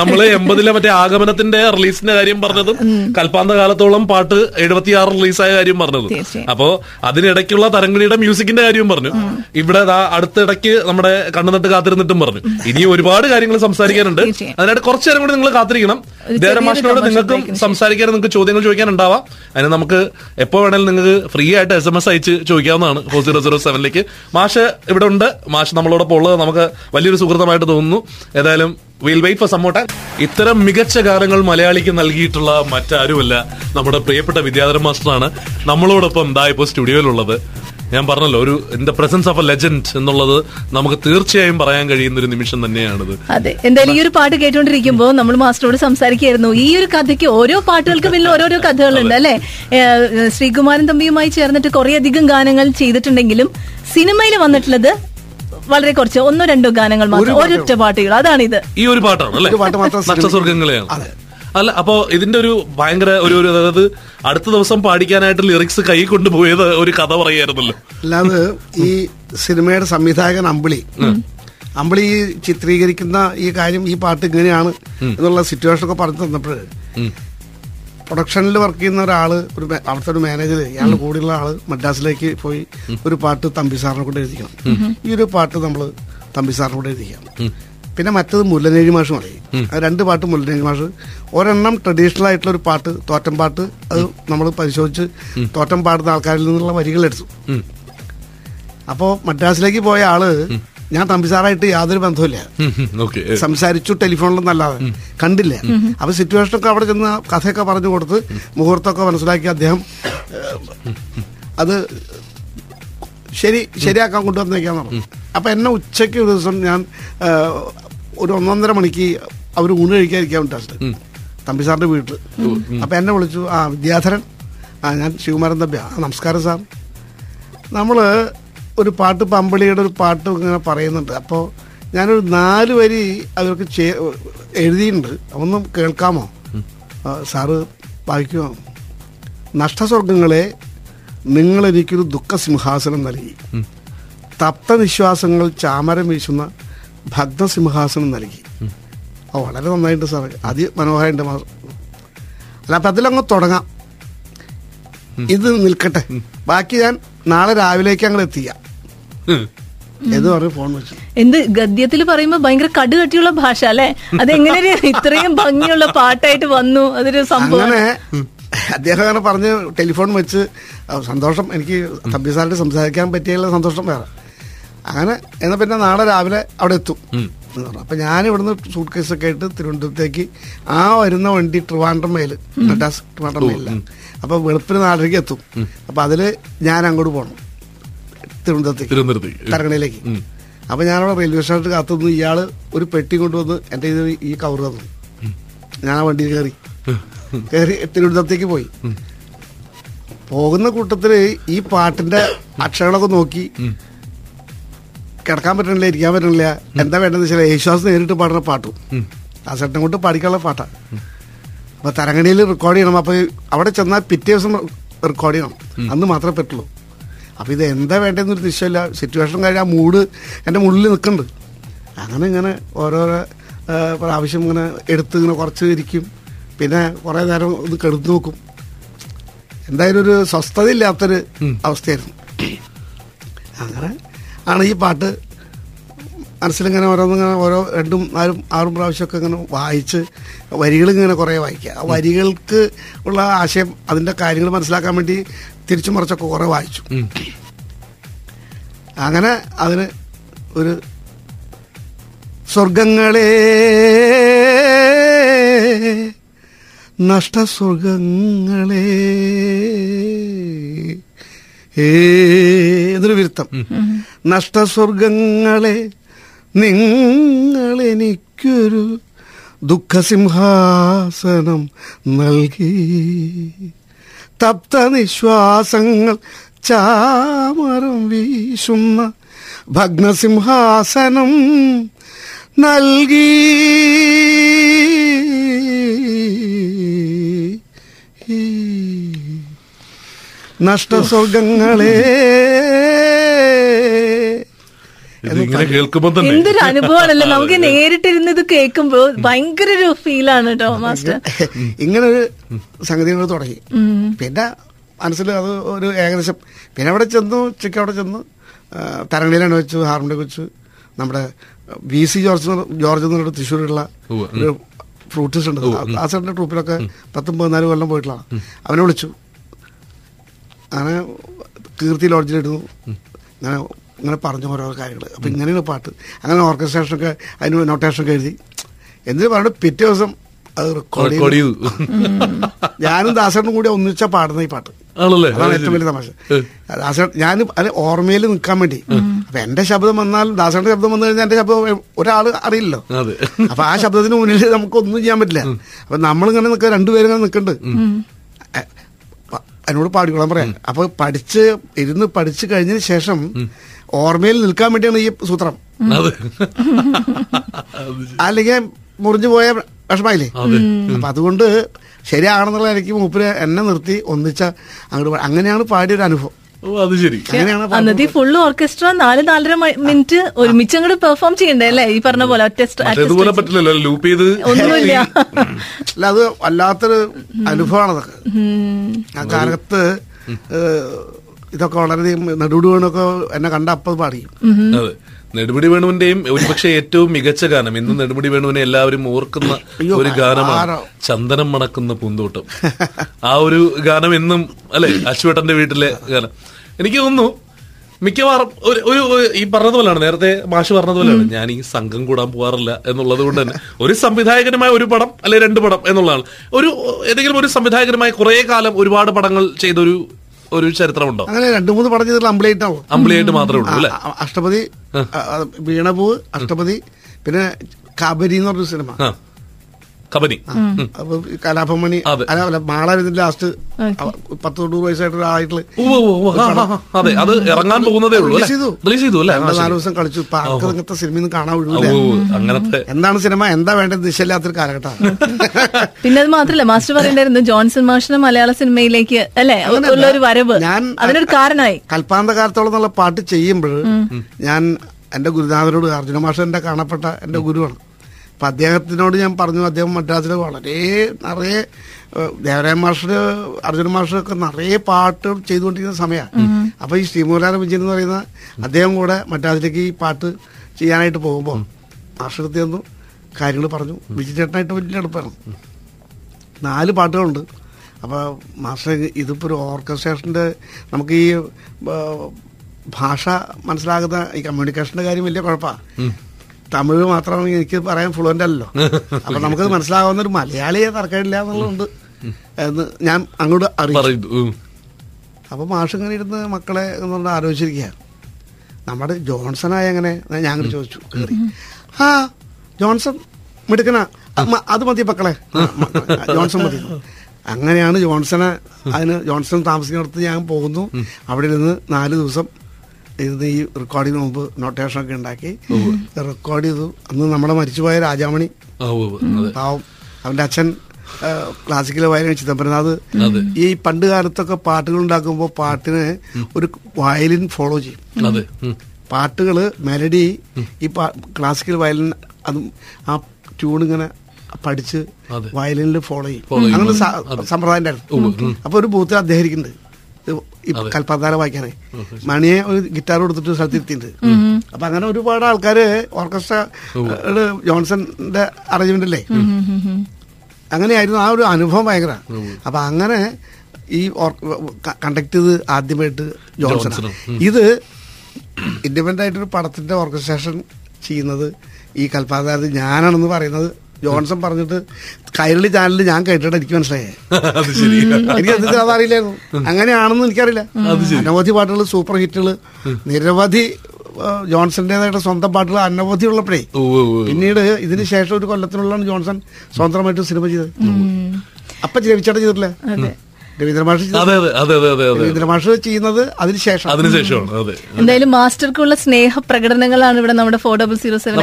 നമ്മൾ എൺപതിലെ മറ്റേ ആഗമനത്തിന്റെ റിലീസിന്റെ കാര്യം പറഞ്ഞതും കൽപ്പാന്ത കാലത്തോളം പാട്ട് എഴുപത്തിയാറ് റിലീസായ കാര്യം പറഞ്ഞത്. അപ്പോ അതിനിടയ്ക്കുള്ള തരംഗിണിയുടെ മ്യൂസിക്കിന്റെ കാര്യവും പറഞ്ഞു. ഇവിടെ ദാ അടുത്തിടയ്ക്ക് നമ്മുടെ കണ്ണുനട്ട് കാത്തിരുന്നിട്ടും പറഞ്ഞു. ഇനി ഒരുപാട് കാര്യങ്ങൾ സംസാരിക്കാനുണ്ട്. അതിനായിട്ട് കുറച്ചു നേരം കൂടി നിങ്ങൾ കാത്തിരിക്കണം. ഒരു ദേവരം ചെറിയൊരു മാഷിനോട് commercial നിങ്ങൾക്കും സംസാരിക്കാൻ നിങ്ങൾക്ക് ചോദ്യങ്ങൾ ചോദിക്കാൻ ഉണ്ടാവാം അതിന് നമുക്ക് എപ്പോ വേണേലും നിങ്ങൾക്ക് ഫ്രീ ആയിട്ട് എസ് എം എസ് അയച്ച് ചോദിക്കാവുന്നതാണ് ഫോർ സീറോ സീറോ സെവനിലേക്ക്. മാഷ് ഇവിടെ ഉണ്ട്. മാഷ് നമ്മളോടൊപ്പം ഉള്ളത്. നമുക്ക് വലിയൊരു സുഹൃത്തമായിട്ട് തോന്നുന്നു. ഏതായാലും വിൽ വെയിറ്റ് ഫോർ സമ്മോട്ട ഇത്തരം മികച്ച ഗാനങ്ങൾ മലയാളിക്ക് നൽകിയിട്ടുള്ള മറ്റാരുമല്ല. നമ്മുടെ പ്രിയപ്പെട്ട വിദ്യാധരൻ മാസ്റ്ററാണ് നമ്മളോടൊപ്പം ദാ ഇപ്പോൾ സ്റ്റുഡിയോയിലുള്ളത്. ഞാൻ പറഞ്ഞല്ലോ ഒരു in the presence of a legend എന്നുള്ളത് നമുക്ക് തീർച്ചയായും പറയാൻ കഴിയുന്ന ഒരു നിമിഷം തന്നെയാണിത്. അതെ എന്തായാലും ഈ ഒരു പാട്ട് കേട്ടോണ്ടിരിക്കുമ്പോൾ നമ്മൾ മാസ്റ്ററോട് സംസാരിക്കുകയായിരുന്നു ഈ ഒരു കഥയ്ക്ക് ഓരോ പാട്ടുകൾക്ക് പിന്നിൽ ഓരോരോ കഥകളുണ്ട് അല്ലെ? ശ്രീകുമാരൻ തമ്പിയുമായി ചേർന്നിട്ട് കുറെ അധികം ഗാനങ്ങൾ ചെയ്തിട്ടുണ്ടെങ്കിലും സിനിമയിൽ വന്നിട്ടുള്ളത് വളരെ കുറച്ച് ഒന്നോ രണ്ടോ ഗാനങ്ങൾ മാത്രം ഒരൊറ്റ പാട്ടുകൾ അതാണിത്. ഈ ഒരു പാട്ടാണ് അല്ലേ? നക്ഷസ്വർഗങ്ങളെയാണ് അതെ. അല്ല അപ്പോ ഇതിന്റെ ഒരു ഭയങ്കര ഒരു ഒരു അതായത് അടുത്ത ദിവസം പാടിക്കാനായിട്ട് ലിറിക്സ് കൈ കൊണ്ടുപോയത് ഒരു കഥ പറയായിരുന്നല്ലോ അല്ലാതെ ഈ സിനിമയുടെ സംവിധായകൻ അമ്പിളി. അമ്പിളി ഈ ചിത്രീകരിക്കുന്ന ഈ കാര്യം ഈ പാട്ട് ഇങ്ങനെയാണ് എന്നുള്ള സിറ്റുവേഷൻ ഒക്കെ പറഞ്ഞു തന്നപ്പോൾ പ്രൊഡക്ഷനിൽ വർക്ക് ചെയ്യുന്ന ഒരാൾ ഒരു അവിടുത്തെ ഒരു മാനേജർ ഇയാളുടെ കൂടെയുള്ള ആൾ മദ്രാസിലേക്ക് പോയി ഒരു പാട്ട് തമ്പി സാറിനെ കൊണ്ട് എഴുതിക്കണം. ഈ ഒരു പാട്ട് നമ്മൾ തമ്പി സാറിനെ കൊണ്ട് എഴുതിക്കാം പിന്നെ മറ്റത് മുല്ലനേഴി മാഷ് പറയും. രണ്ട് പാട്ട് മുല്ലനേഴി മാഷ്. ഒരെണ്ണം ട്രഡീഷണൽ ആയിട്ടുള്ള ഒരു പാട്ട് തോറ്റം പാട്ട് അത് നമ്മൾ പരിശോധിച്ച് തോറ്റം പാടുന്ന ആൾക്കാരിൽ നിന്നുള്ള വരികൾ എടുത്തു. അപ്പോ മദ്രാസിലേക്ക് പോയ ആൾ ഞാൻ തമ്പിസാറായിട്ട് യാതൊരു ബന്ധവുമില്ല. സംസാരിച്ചു ടെലിഫോണിലൊന്നും അല്ലാതെ കണ്ടില്ല. അപ്പൊ സിറ്റുവേഷനൊക്കെ അവിടെ ചെന്ന് കഥയൊക്കെ പറഞ്ഞു കൊടുത്ത് മുഹൂർത്തമൊക്കെ മനസ്സിലാക്കി അദ്ദേഹം അത് ശരി ശരിയാക്കാൻ കൊണ്ടുവന്നേക്കാന്ന് പറഞ്ഞു അപ്പൊ എന്നെ ഉച്ചയ്ക്ക് ഒരു ദിവസം ഞാൻ ഒരു ഒന്നൊന്നര മണിക്ക് അവർ ഊണ് കഴിക്കാതിരിക്കാൻ തമ്പി സാറിന്റെ വീട്ടിൽ അപ്പൊ എന്നെ വിളിച്ചു ആ വിദ്യാധരൻ ആ ഞാൻ ശിവകുമാരൻ തമ്പി ആ നമസ്കാരം സാർ. നമ്മൾ ഒരു പാട്ട് പമ്പളിയുടെ ഒരു പാട്ട് ഇങ്ങനെ പറയുന്നുണ്ട്. അപ്പോൾ ഞാനൊരു നാല് വരി അവർക്ക് ചേ- എഴുതിയിട്ടുണ്ട്. ഒന്നും കേൾക്കാമോ? സാറ് വായിക്കുമോ നഷ്ടസ്വർഗങ്ങളെ നിങ്ങൾ എനിക്കൊരു ദുഃഖസിംഹാസനം നൽകി. തപ്ത നിശ്വാസങ്ങൾ ചാമരം വീശുന്ന ഭഗ്നസിംഹാസനം നൽകി. ഓ വളരെ നന്നായിട്ട് സാറ് അതിമനോഹരമുണ്ട് മാ- അല്ല അപ്പം അതിലങ്ങ് തുടങ്ങാം. ഇത് നിൽക്കട്ടെ. ബാക്കി ഞാൻ നാളെ രാവിലേക്ക് അങ്ങോട്ട് എത്തിക്കാം. എന്ന് ഫോൺ വെച്ചു. എന്ത് ഗദ്യത്തിൽ പറയുമ്പോ ഭയങ്കര കടുകട്ടിയുള്ള ഭാഷ അല്ലെ? അതെങ്ങനെ ഇത്രയും ഭംഗിയുള്ള പാട്ടായിട്ട് വന്നു അതൊരു സംഭവം. അങ്ങനെ അദ്ദേഹം അങ്ങനെ പറഞ്ഞ് ടെലിഫോൺ വെച്ച് സന്തോഷം എനിക്ക് തമ്പി സാറിന് സംസാരിക്കാൻ പറ്റിയുള്ള സന്തോഷം വേറെ. അങ്ങനെ എന്നാൽ പിന്നെ നാളെ രാവിലെ അവിടെ എത്തും. എന്ന് പറഞ്ഞു. അപ്പൊ ഞാൻ ഇവിടുന്ന് സൂട്ട് ഒക്കെ ആയിട്ട് തിരുവനന്തപുരത്തേക്ക് ആ വരുന്ന വണ്ടി ട്രിവാൻഡ്രം മേൽ മദ്രാസ് ട്രിവാൻഡ്രം മേലിലാണ് അപ്പൊ വെളുപ്പിന് നാലരയ്ക്ക് എത്തും. അപ്പൊ അതിൽ ഞാൻ അങ്ങോട്ട് പോകണം തിരുവനന്തപുരത്തേക്ക്. തരങ്ങണയിലേക്ക് അപ്പൊ ഞാനവിടെ റെയിൽവേ സ്റ്റേഷനിൽ കാത്തുനിന്ന് ഇയാൾ ഒരു പെട്ടി കൊണ്ടുവന്ന് എന്റെ ഇത് ഈ കവർ തന്നു. ഞാൻ ആ വണ്ടിയിൽ കയറി. കയറി തിരുവനന്തപുരത്തേക്ക് പോയി. പോകുന്ന കൂട്ടത്തിൽ ഈ പാട്ടിന്റെ അക്ഷരങ്ങളൊക്കെ നോക്കി കിടക്കാൻ പറ്റണില്ല ഇരിക്കാൻ പറ്റണില്ല. എന്താ വേണ്ടതെന്ന് വെച്ചാൽ യേശുദാസ് നേരിട്ട് പാടുന്ന പാട്ടും. ആ സെട്ടം കൊണ്ട് പാടിക്കാനുള്ള പാട്ടാണ് അപ്പൊ തരങ്ങണിയിൽ റെക്കോർഡ് ചെയ്യണം. അപ്പൊ അവിടെ ചെന്നാൽ പിറ്റേ ദിവസം റെക്കോർഡ് ചെയ്യണം. അന്ന് മാത്രമേ പറ്റുള്ളൂ. അപ്പൊ ഇത് എന്താ വേണ്ടതെന്നൊരു നിശ്ചയമില്ല. സിറ്റുവേഷൻ കഴിഞ്ഞാൽ ആ മൂഡ് എന്റെ മുള്ളിൽ നിൽക്കുന്നുണ്ട്. അങ്ങനെ ഇങ്ങനെ ഓരോരോ പ്രാവശ്യം ഇങ്ങനെ എടുത്ത് ഇങ്ങനെ കുറച്ച് ഇരിക്കും. പിന്നെ കുറേ നേരം ഒന്ന് കെടുത്തു നോക്കും. എന്തായാലും ഒരു സ്വസ്ഥതയില്ലാത്തൊരു അവസ്ഥയായിരുന്നു. അങ്ങനെ ആണ് ഈ പാട്ട് മനസ്സിലിങ്ങനെ ഓരോന്നിങ്ങനെ ഓരോ രണ്ടും നാലും ആറും പ്രാവശ്യമൊക്കെ ഇങ്ങനെ വായിച്ച് വരികളിങ്ങനെ കുറേ വായിക്കുക. ആ വരികൾക്ക് ഉള്ള ആശയം അതിന്റെ കാര്യങ്ങൾ മനസ്സിലാക്കാൻ വേണ്ടി തിരിച്ചു മറിച്ചൊക്കെ കുറേ വായിച്ചു. അങ്ങനെ അതിന് ഒരു സ്വർഗങ്ങളെ നഷ്ടസ്വർഗങ്ങളെ. ഏതൊരു എന്നൊരു വിരുത്തം നഷ്ടസ്വർഗങ്ങളെ നിങ്ങളെനിക്കൊരു ദുഃഖസിംഹാസനം നൽകി. തപ്ത നിശ്വാസങ്ങൾ ചാമരം വീശുന്ന ഭഗ്നസിംഹാസനം നൽകി. നഷ്ടസ്വർഗങ്ങളെ. ഇതിങ്ങനെ കേൾക്കുമ്പോ തന്നെ എന്തൊരു അനുഭവമാണല്ലോ. നമുക്ക് നേരിട്ടിരുന്ന് ഇത് കേൾക്കുമ്പോ ഭയങ്കര ഒരു ഫീലാണ് കേട്ടോ മാസ്റ്റർ. ഇങ്ങനെ ഒരു സംഗതികൾ തുടങ്ങി പിന്നെ മനസ്സിൽ അത് ഒരു ഏകദേശം പിന്നെ അവിടെ ചെന്നു ചിക്ക അവിടെ ചെന്നു. തരങ്ങളിലാണ് വെച്ചു ഹാർമോണിയം വെച്ചു. നമ്മുടെ വി സി ജോർജ് എന്ന് ജോർജ് എന്നുള്ള തൃശ്ശൂരുള്ള ഒരു ഫ്രൂട്ടിസ്റ്റ് ഉണ്ട്. ആ സാറിന്റെ ട്രൂപ്പിലൊക്കെ പത്തും പതിനാല് കൊല്ലം പോയിട്ടുള്ളതാണ്. അവനെ വിളിച്ചു. അങ്ങനെ കീർത്തി ലോഡ്ജിലിടുന്നു അങ്ങനെ ഇങ്ങനെ പറഞ്ഞു ഓരോ കാര്യങ്ങൾ അപ്പം ഇങ്ങനെയാണ് പാട്ട്. അങ്ങനെ ഓർക്കസ്ട്രേഷനൊക്കെ അതിന് നോട്ടേഷനൊക്കെ എഴുതി. എന്നിട്ട് പറഞ്ഞു പിറ്റേ ദിവസം അത് റെക്കോർഡ് ചെയ്തു. ഞാനും ദാസേട്ടനും കൂടി ഒന്നിച്ച പാടുന്ന ഈ പാട്ട്. അതാണ് ഏറ്റവും വലിയ തമാശ. ദാസേട്ടൻ ഞാൻ അത് ഓർമ്മയിൽ നിൽക്കാൻ വേണ്ടി. അപ്പൊ എന്റെ ശബ്ദം വന്നാൽ ദാസന്റെ ശബ്ദം വന്നു കഴിഞ്ഞാൽ എന്റെ ശബ്ദം ഒരാൾ അറിയില്ലല്ലോ. അതെ. അപ്പൊ ആ ശബ്ദത്തിന് മുന്നിൽ നമുക്ക് ഒന്നും ചെയ്യാൻ പറ്റില്ല. അപ്പൊ നമ്മളിങ്ങനെ നിൽക്കുക രണ്ടുപേരും ഇങ്ങനെ നിൽക്കുന്നുണ്ട് അതിനോട് എന്നോട് പാടിക്കോളാൻ പറയാം. അപ്പൊ പഠിച്ച് ഇരുന്ന് പഠിച്ചു കഴിഞ്ഞതിന് ശേഷം ഓർമ്മയിൽ നിൽക്കാൻ വേണ്ടിയാണ് ഈ സൂത്രം. അല്ലെങ്കിൽ മുറിഞ്ഞു പോയ വിഷമായില്ലേ അപ്പൊ അതുകൊണ്ട് ശരിയാണെന്നുള്ള എനിക്ക് മൂപ്പര് എന്നെ നിർത്തി ഒന്നിച്ച അങ്ങോട്ട് അങ്ങനെയാണ് പാടിയ ഒരു അനുഭവം. അത് ശരി. അന്നത്തെ ഫുള്ള് ഓർക്കസ്ട്ര നാല് നാലര മിനിറ്റ് ഒരുമിച്ച് അങ്ങോട്ട് പെർഫോം ചെയ്യണ്ടേ അല്ലേ? ഈ പറഞ്ഞ പോലെ ഇതുപോലെ പറ്റില്ലല്ലോ ലൂപ്പ് ചെയ്ത്? ഒന്നുമില്ല. അല്ല അത് വല്ലാത്തൊരു അനുഭവമാണ് അതൊക്കെ. ആ കാലത്ത് ഇതൊക്കെ വളരെയധികം നെടുവിടുവണൊക്കെ എന്നെ കണ്ട അപ്പം പാടിക്കും അതെ. നെടുമുടി വേണുവിന്റെയും ഒരുപക്ഷെ ഏറ്റവും മികച്ച ഗാനം. ഇന്ന് നെടുമുടി വേണുവിനെ എല്ലാവരും ഓർക്കുന്ന ഒരു ഗാനമാണ് ചന്ദനം മണക്കുന്ന പൂന്തോട്ടം. ആ ഒരു ഗാനം എന്നും അല്ലെ അശ്വേട്ടന്റെ വീട്ടിലെ ഗാനം. എനിക്ക് തോന്നുന്നു മിക്കവാറും ഒരു ഒരു ഈ പറഞ്ഞതുപോലെയാണ് നേരത്തെ മാഷ് പറഞ്ഞതുപോലെയാണ് ഞാൻ ഈ സംഘം കൂടാൻ പോകാറില്ല എന്നുള്ളത് കൊണ്ട് തന്നെ. ഒരു സംവിധായകനുമായ ഒരു പടം അല്ലെ രണ്ട് പടം എന്നുള്ളതാണ്. ഒരു ഏതെങ്കിലും ഒരു സംവിധായകനുമായി കുറെ കാലം ഒരുപാട് പടങ്ങൾ ചെയ്തൊരു ഒരു ചരിത്രമുണ്ടോ? അങ്ങനെ രണ്ടു മൂന്ന് പടം ചെയ്തിട്ട് അമ്പിളിയായിട്ടാവും. അമ്പിളിയായിട്ട് മാത്രമേ ഉള്ളൂ അല്ലെ? അഷ്ടപതി വീണപൂവ് അഷ്ടപതി പിന്നെ കബരി എന്ന് പറഞ്ഞ സിനിമ. കബനി അപ്പൊ കലാഭമണി മാളാരതിന്റെ ലാസ്റ്റ് പത്ത് തൊണ്ണൂറ് ആയിട്ടുള്ള ആ. അതെ അത് ഇറങ്ങാൻ പോകുന്നതേ ഉള്ളൂ റിലീസ് ചെയ്തു. അല്ലെ? നാല് ദിവസം കളിച്ചു. ഇപ്പൊ സിനിമ ഇങ്ങനത്തെ സിനിമയിൽ നിന്ന് കാണാൻ ഒഴിവില്ല. അങ്ങനത്തെ എന്താണ് സിനിമ? എന്താ വേണ്ടത്? ദിശയില്ലാത്തൊരു കാലഘട്ടമാണ്. പിന്നെ അത് മാത്രല്ല മാസ്റ്റർ പറയണ്ടായിരുന്നു ജോൺസൺ മാഷിന് മലയാള സിനിമയിലേക്ക് അല്ലെ? ഉള്ള ഒരു വരവ്. ഞാൻ അതിനൊരു കാരണമായി. കൽപ്പാന്ത കാലത്തോളം എന്നുള്ള പാട്ട് ചെയ്യുമ്പോൾ ഞാൻ എന്റെ ഗുരുനാഥനോട് അർജുന മാഷ എന്റെ കാണപ്പെട്ട എന്റെ ഗുരുവാണ്. അപ്പൊ അദ്ദേഹത്തിനോട് ഞാൻ പറഞ്ഞു അദ്ദേഹം മദ്രാസിൽ വളരെ നിറയെ ദേവരായ മാസ്റ്റർ അർജുന മാസ്റ്ററൊക്കെ നിറയെ പാട്ട് ചെയ്തുകൊണ്ടിരിക്കുന്ന സമയമാണ് അപ്പം ഈ ശ്രീമൂലാന വിജയൻ എന്ന് പറയുന്ന അദ്ദേഹം കൂടെ മദ്രാസിലേക്ക് ഈ പാട്ട് ചെയ്യാനായിട്ട് പോകുമ്പോൾ മാസ്റ്റർ തന്നു ചെന്നു കാര്യങ്ങൾ പറഞ്ഞു. വിജയ ചേട്ടനായിട്ട് വലിയ അടുപ്പാണ് നാല് പാട്ടുകളുണ്ട്. അപ്പോൾ മാസ്റ്റർ ഇതിപ്പോൾ ഒരു ഓർക്കസ്ട്രേഷന്റെ നമുക്ക് ഈ ഭാഷ മനസ്സിലാകുന്ന ഈ കമ്മ്യൂണിക്കേഷന്റെ കാര്യം വലിയ കുഴപ്പമാണ് തമിഴ് മാത്രമാണ് എനിക്ക് പറയാൻ ഫ്ലുവന്റ് അല്ലല്ലോ. അപ്പൊ നമുക്കത് മനസ്സിലാവുന്ന ഒരു മലയാളിയെ തർക്കമില്ല എന്നുള്ളതുണ്ട്. എന്ന് ഞാൻ അങ്ങോട്ട് അറിയിച്ചു. അപ്പൊ മാഷ് ഇങ്ങനെ ഇരുന്ന് മക്കളെ എന്നുകൊണ്ട് ആലോചിച്ചിരിക്കുക നമ്മുടെ ജോൺസൺ ആയ എങ്ങനെ? ഞാൻ അങ്ങനെ ചോദിച്ചു കയറി ആ ജോൺസൺ മിടുക്കനാ. അത് മതി മക്കളെ. ജോൺസൺ മതി. അങ്ങനെയാണ് ജോൺസനെ അതിന് ജോൺസൺ താമസിക്കുന്നിടത്ത് ഞാൻ പോകുന്നു. അവിടെ ഇരുന്ന് നാല് ദിവസം ഇരുന്ന് ഈ റെക്കോർഡിന് മുമ്പ് നോട്ടേഷനൊക്കെ ഉണ്ടാക്കി. റെക്കോർഡ് ചെയ്തു. അന്ന് നമ്മുടെ മരിച്ചുപോയ രാജാമണി. പാവം. അവന്റെ അച്ഛൻ ക്ലാസിക്കൽ വയലിൻ ചിദംബരനാഥ് ഈ പണ്ട് കാലത്തൊക്കെ പാട്ടുകൾ ഉണ്ടാക്കുമ്പോൾ പാട്ടിന് ഒരു വയലിൻ ഫോളോ ചെയ്യും. പാട്ടുകൾ മെലഡി ഈ ക്ലാസിക്കൽ വയലിൻ അതും ആ ട്യൂൺ ഇങ്ങനെ പഠിച്ച് വയലിനിൽ ഫോളോ ചെയ്യും. അങ്ങനെ സമ്പ്രദായം ഉണ്ടായിരുന്നു. അപ്പൊ ഒരു ബൂത്തിൽ അദ്ദേഹം ഇരിക്കുന്നുണ്ട്. ഈ കൽപ്പത്താര വായിക്കാനേ. മണിയെ ഒരു ഗിറ്റാർ കൊടുത്തിട്ട് സ്ഥലത്ത് ഇരുത്തിയിട്ടുണ്ട് അപ്പൊ അങ്ങനെ ഒരുപാട് ആൾക്കാര് ഓർക്കസ്ട്ര ജോൺസന്റെ അറേഞ്ച്മെന്റ് അല്ലേ അങ്ങനെയായിരുന്നു ആ ഒരു അനുഭവം ഭയങ്കര. അപ്പൊ അങ്ങനെ ഈ കണ്ടക്ട് ചെയ്ത് ആദ്യമായിട്ട് ജോൺസൺ ഇത് ഇൻഡിപെൻഡന്റ് ആയിട്ടൊരു പടത്തിന്റെ ഓർക്കസ്ട്രേഷൻ ചെയ്യുന്നത് ഈ കൽപ്പാതാരത്തിൽ ഞാനാണെന്ന് പറയുന്നത് ജോൺസൺ പറഞ്ഞിട്ട് കൈരളി ചാനലിൽ ഞാൻ കേട്ടിട്ട് എനിക്ക് മനസ്സിലായേ. എനിക്ക് അതറിയില്ലായിരുന്നു. അങ്ങനെയാണെന്ന് എനിക്കറിയില്ല. അനവധി പാട്ടുകൾ സൂപ്പർ ഹിറ്റുകൾ നിരവധി ജോൺസന്റേതായിട്ട് സ്വന്തം പാട്ടുകൾ അനവധി ഉള്ളപ്പോഴേ. പിന്നീട് ഇതിന് ശേഷം ഒരു കൊല്ലത്തിനുള്ളാണ് ജോൺസൺ സ്വന്തമായിട്ട് സിനിമ ചെയ്തത്. അപ്പൊ രവിച്ചേട്ടൻ ചെയ്തിട്ടില്ല? രവീന്ദ്രമാഷ് ചെയ്തത്. അതെ അതെ അതെ അതെ അതെ അതെ. രവീന്ദ്ര മാഷ് ചെയ്യുന്നത് അതിനുശേഷം അതിനുശേഷമാണ് എന്തായാലും മാസ്റ്റർക്കുള്ള സ്നേഹ പ്രകടനങ്ങളാണ് ഇവിടെ നമ്മുടെ ഫോർ ഡബിൾ സീറോ സെവൻ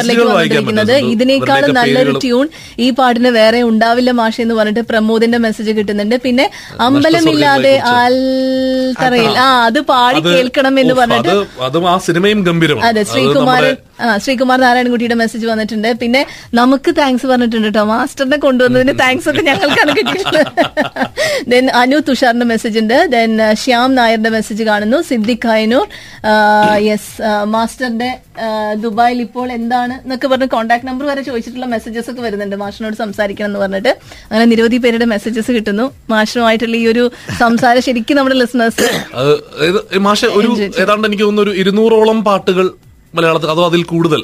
വന്നിരിക്കുന്നത്. ഇതിനേക്കാളും നല്ലൊരു ട്യൂൺ ഈ പാട്ടിന് വേറെ ഉണ്ടാവില്ല മാഷ എന്ന് പറഞ്ഞിട്ട് പ്രമോദിന്റെ മെസ്സേജ് കിട്ടുന്നുണ്ട്. പിന്നെ അമ്പലമില്ലാതെ ആൽത്തറയിൽ. ആ അത് പാടി കേൾക്കണം എന്ന് പറഞ്ഞിട്ട് അത് ആ സിനിമയും ഗംഭീരമാണ്. അതെ ശ്രീകുമാർ ആ ശ്രീകുമാർ നാരായണൻകുട്ടിയുടെ മെസ്സേജ് വന്നിട്ടുണ്ട്. പിന്നെ നമുക്ക് താങ്ക്സ് പറഞ്ഞിട്ടുണ്ട് കേട്ടോ. മാസ്റ്ററിനെ കൊണ്ടുവന്നതിന് താങ്ക്സ് ഒക്കെ ഞങ്ങൾക്കാണ് കിട്ടിയിട്ടുള്ളത് ദെൻ അനു തുഷാറിന്റെ മെസ്സേജ് ഉണ്ട്. ദെൻ ശ്യാം നായരുടെ മെസ്സേജ് കാണുന്നു. സിദ്ദിഖ് ഹൈനൂർ യെസ് മാസ്റ്ററിന്റെ ദുബായിൽ ഇപ്പോൾ എന്താണ് എന്നൊക്കെ പറഞ്ഞ് കോൺടാക്ട് നമ്പർ വരെ ചോദിച്ചിട്ടുള്ള മെസ്സേജസ് ഒക്കെ വരുന്നുണ്ട്. മാഷിനോട് സംസാരിക്കണം എന്ന് പറഞ്ഞിട്ട്. അങ്ങനെ നിരവധി പേരുടെ മെസ്സേജസ് കിട്ടുന്നു. മാഷിനുമായിട്ടുള്ള ഈ ഒരു സംസാരം ശരിക്കും നമ്മുടെ ലിസണേഴ്സ് മാഷെ ഒരു ഏതാണ്ട് എനിക്ക് തോന്നുന്നു ഒരു ഇരുന്നൂറോളം പാട്ടുകൾ മലയാളത്തിൽ അതോ അതിൽ കൂടുതൽ?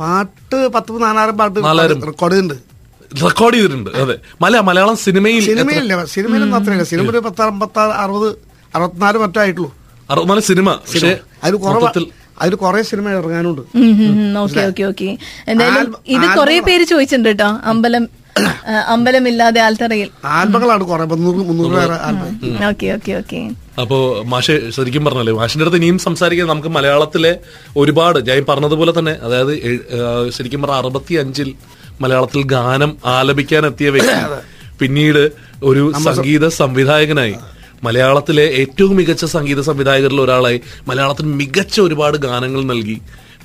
പാട്ട് പത്ത് നാലായിരം പാട്ട്. റെക്കോർഡ് ചെയ്തിട്ടുണ്ട്. റെക്കോർഡ് ചെയ്തിട്ടുണ്ട്. അതെ. മല മലയാളം സിനിമയിൽ സിനിമയില്ല സിനിമയിലൊന്നും അത്രയില്ല. സിനിമ ഒരു പത്ത് അമ്പത്തി അറുപത് അറുപത്തിനാല് മറ്റോ ആയിട്ടുള്ളൂ. അറുപത്തിനാല് സിനിമ. പക്ഷേ അതിൽ കുറവ് മൊത്തത്തിൽ അതിൽ കുറെ സിനിമ ഇറങ്ങാനുണ്ട്. Okay okay okay. എന്തായാലും ഇത് കുറെ പേര് ചോദിച്ചിട്ടുണ്ട് കേട്ടോ അമ്പലം അമ്പലമില്ലാതെ ആൽത്തറയിൽ. ആൽബങ്ങളാണ് കുറെ. Okay okay okay. അപ്പോ മാഷെ ശരിക്കും പറഞ്ഞല്ലേ മാഷിന്റെ അടുത്ത് ഇനിയും സംസാരിക്കാൻ നമുക്ക് മലയാളത്തിലെ ഒരുപാട് ഞാൻ പറഞ്ഞതുപോലെ തന്നെ അതായത് ശരിക്കും പറഞ്ഞ അറുപത്തി അഞ്ചിൽ മലയാളത്തിൽ ഗാനം ആലപിക്കാൻ എത്തിയ വ്യക്തി പിന്നീട് ഒരു സംഗീത സംവിധായകനായി. മലയാളത്തിലെ ഏറ്റവും മികച്ച സംഗീത സംവിധായകരിൽ ഒരാളായി മലയാളത്തിന് മികച്ച ഒരുപാട് ഗാനങ്ങൾ നൽകി.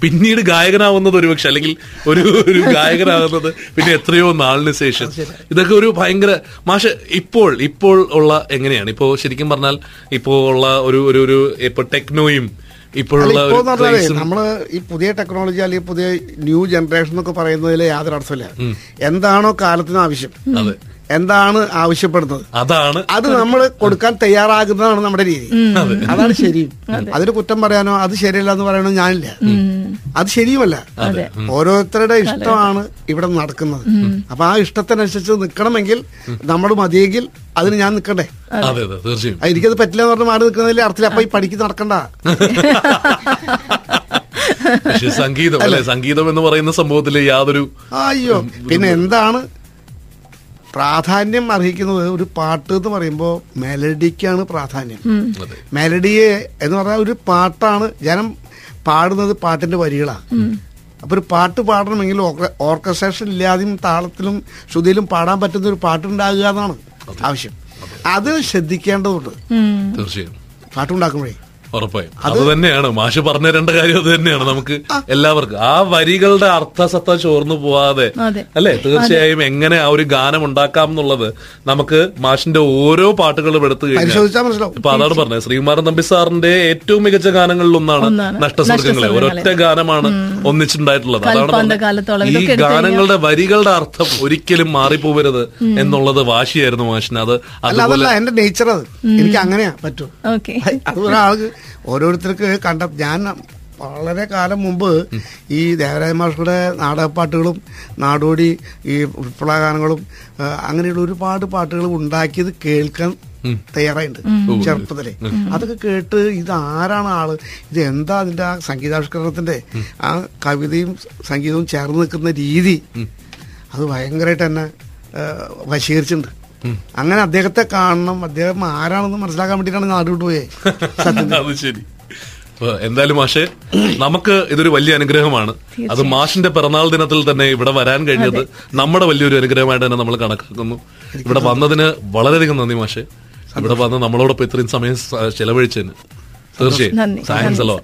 പിന്നീട് ഗായകനാവുന്നത് ഒരുപക്ഷെ അല്ലെങ്കിൽ ഒരു ഒരു ഗായകനാകുന്നത് പിന്നെ എത്രയോ നാളിന് ശേഷം. ഇതൊക്കെ ഒരു ഭയങ്കര മാഷ ഇപ്പോൾ ഇപ്പോൾ ഉള്ള എങ്ങനെയാണ്? ഇപ്പോ ശരിക്കും പറഞ്ഞാൽ ഇപ്പോ ഉള്ള ഒരു ഒരു ഒരു ഇപ്പൊ ടെക്നോയും ഇപ്പോഴുള്ള നമ്മൾ ഈ പുതിയ ടെക്നോളജി അല്ലെങ്കിൽ പുതിയ ന്യൂ ജനറേഷൻ എന്നൊക്കെ പറയുന്നതിൽ യാതൊരു അർത്ഥമില്ല എന്താണോ കാലത്തിന് ആവശ്യം. എന്താണ് ആവശ്യപ്പെടുന്നത്? അതാണ് അത് നമ്മൾ കൊടുക്കാൻ തയ്യാറാകുന്നതാണ് നമ്മുടെ രീതി. അതാണ് ശരി അതിന് കുറ്റം പറയാനോ അത് ശരിയല്ല എന്ന് പറയാനോ ഞാനില്ല. അത് ശരിയുമല്ല. ഓരോരുത്തരുടെ ഇഷ്ടമാണ് ഇവിടെ നടക്കുന്നത്. അപ്പൊ ആ ഇഷ്ടത്തിനനുസരിച്ച് നിൽക്കണമെങ്കിൽ നമ്മൾ മതിയെങ്കിൽ അതിന് ഞാൻ നിൽക്കണ്ടേ അതെ. അതെ തീർച്ചയായും. എനിക്കത് പറ്റില്ല എന്ന് പറഞ്ഞ മാറി നിൽക്കുന്നതിൽ അർത്ഥത്തിൽ അപ്പൊ ഈ പഠിക്ക് നടക്കണ്ട. സംഗീതം അല്ലെ. സംഗീതം എന്ന് പറയുന്ന സംഭവത്തിൽ യാതൊരു അയ്യോ പിന്നെ എന്താണ് പ്രാധാന്യം അർഹിക്കുന്നത് ഒരു പാട്ട് എന്ന് പറയുമ്പോൾ മെലഡിക്കാണ് പ്രാധാന്യം. അതെ. മെലഡിയെ എന്ന് പറഞ്ഞാൽ ഒരു പാട്ടാണ് ജനം പാടുന്നത് പാട്ടിന്റെ വരികളാണ് അപ്പൊ ഒരു പാട്ട് പാടണമെങ്കിൽ ഓർക്കസ്ട്രേഷൻ ഇല്ലാതെയും താളത്തിലും ശ്രുതിയിലും പാടാൻ പറ്റുന്ന ഒരു പാട്ടുണ്ടാകുക എന്നാണ് ആവശ്യം. അത് ശ്രദ്ധിക്കേണ്ടതുണ്ട്. തീർച്ചയായും. പാട്ടുണ്ടാക്കുമ്പോഴേ. ഉറപ്പായും. അത് തന്നെയാണ്. മാഷ് പറഞ്ഞു തരേണ്ട കാര്യം അത് തന്നെയാണ്. നമുക്ക് എല്ലാവർക്കും ആ വരികളുടെ അർത്ഥസത്ത ചോർന്നു പോവാതെ. അല്ലെ? തീർച്ചയായും എങ്ങനെ ആ ഒരു ഗാനം ഉണ്ടാക്കാം എന്നുള്ളത് നമുക്ക് മാഷിന്റെ ഓരോ പാട്ടുകളും എടുത്തു കഴിഞ്ഞാൽ ഇപ്പൊ അതാണ് പറഞ്ഞത്. ശ്രീകുമാരൻ തമ്പി സാറിന്റെ ഏറ്റവും മികച്ച ഗാനങ്ങളിൽ ഒന്നാണ്. നഷ്ടസ്വർഗങ്ങളെ ഒരൊറ്റ ഗാനമാണ് ഒന്നിച്ചിട്ടുണ്ടായിട്ടുള്ളത്. അതാണ് ഈ ഗാനങ്ങളുടെ വരികളുടെ അർത്ഥം ഒരിക്കലും മാറിപ്പോവരുത് എന്നുള്ളത് വാശിയായിരുന്നു മാഷിന്. അത് അതല്ല എന്റെ നേച്ചർ അത്. എനിക്ക് അങ്ങനെയാ പറ്റൂ. അത് ഒരാൾക്ക് ഓരോരുത്തർക്ക് കണ്ട ഞാൻ വളരെ കാലം മുമ്പ് ഈ ദേവരാജ മാഷയുടെ നാടകപ്പാട്ടുകളും നാടോടി ഈ വിപ്ലവഗാനങ്ങളും അങ്ങനെയുള്ള ഒരുപാട് പാട്ടുകൾ ഉണ്ടാക്കിയത് കേൾക്കാൻ തയ്യാറായിട്ടുണ്ട് ചെറുപ്പത്തിലെ. അതൊക്കെ കേട്ട് ഇത് ആരാണ് ആൾ? ഇത് എന്താ അതിന്റെ ആ സംഗീതാവിഷ്കരണത്തിന്റെ ആ കവിതയും സംഗീതവും ചേർന്ന് നിൽക്കുന്ന രീതി അത് ഭയങ്കരമായിട്ട് തന്നെ വശീകരിച്ചിട്ടുണ്ട്. അങ്ങനെ അദ്ദേഹത്തെ കാണണം അദ്ദേഹം ആരാണെന്ന് മനസ്സിലാക്കാൻ വേണ്ടിയിട്ടാണ് നാട് വിട്ടുപോയേ അത് ശരി. എന്തായാലും മാഷെ നമുക്ക് ഇതൊരു വലിയ അനുഗ്രഹമാണ്. അത് മാഷിന്റെ പിറന്നാൾ ദിനത്തിൽ തന്നെ ഇവിടെ വരാൻ കഴിഞ്ഞത് നമ്മുടെ വലിയൊരു അനുഗ്രഹമായിട്ട് തന്നെ നമ്മൾ കണക്കാക്കുന്നു. ഇവിടെ വന്നതിന് വളരെയധികം നന്ദി മാഷെ. ഇവിടെ വന്ന് നമ്മളോടൊപ്പം ഇത്രയും സമയം ചെലവഴിച്ചതിന്. തീർച്ചയായും. Science thanks hello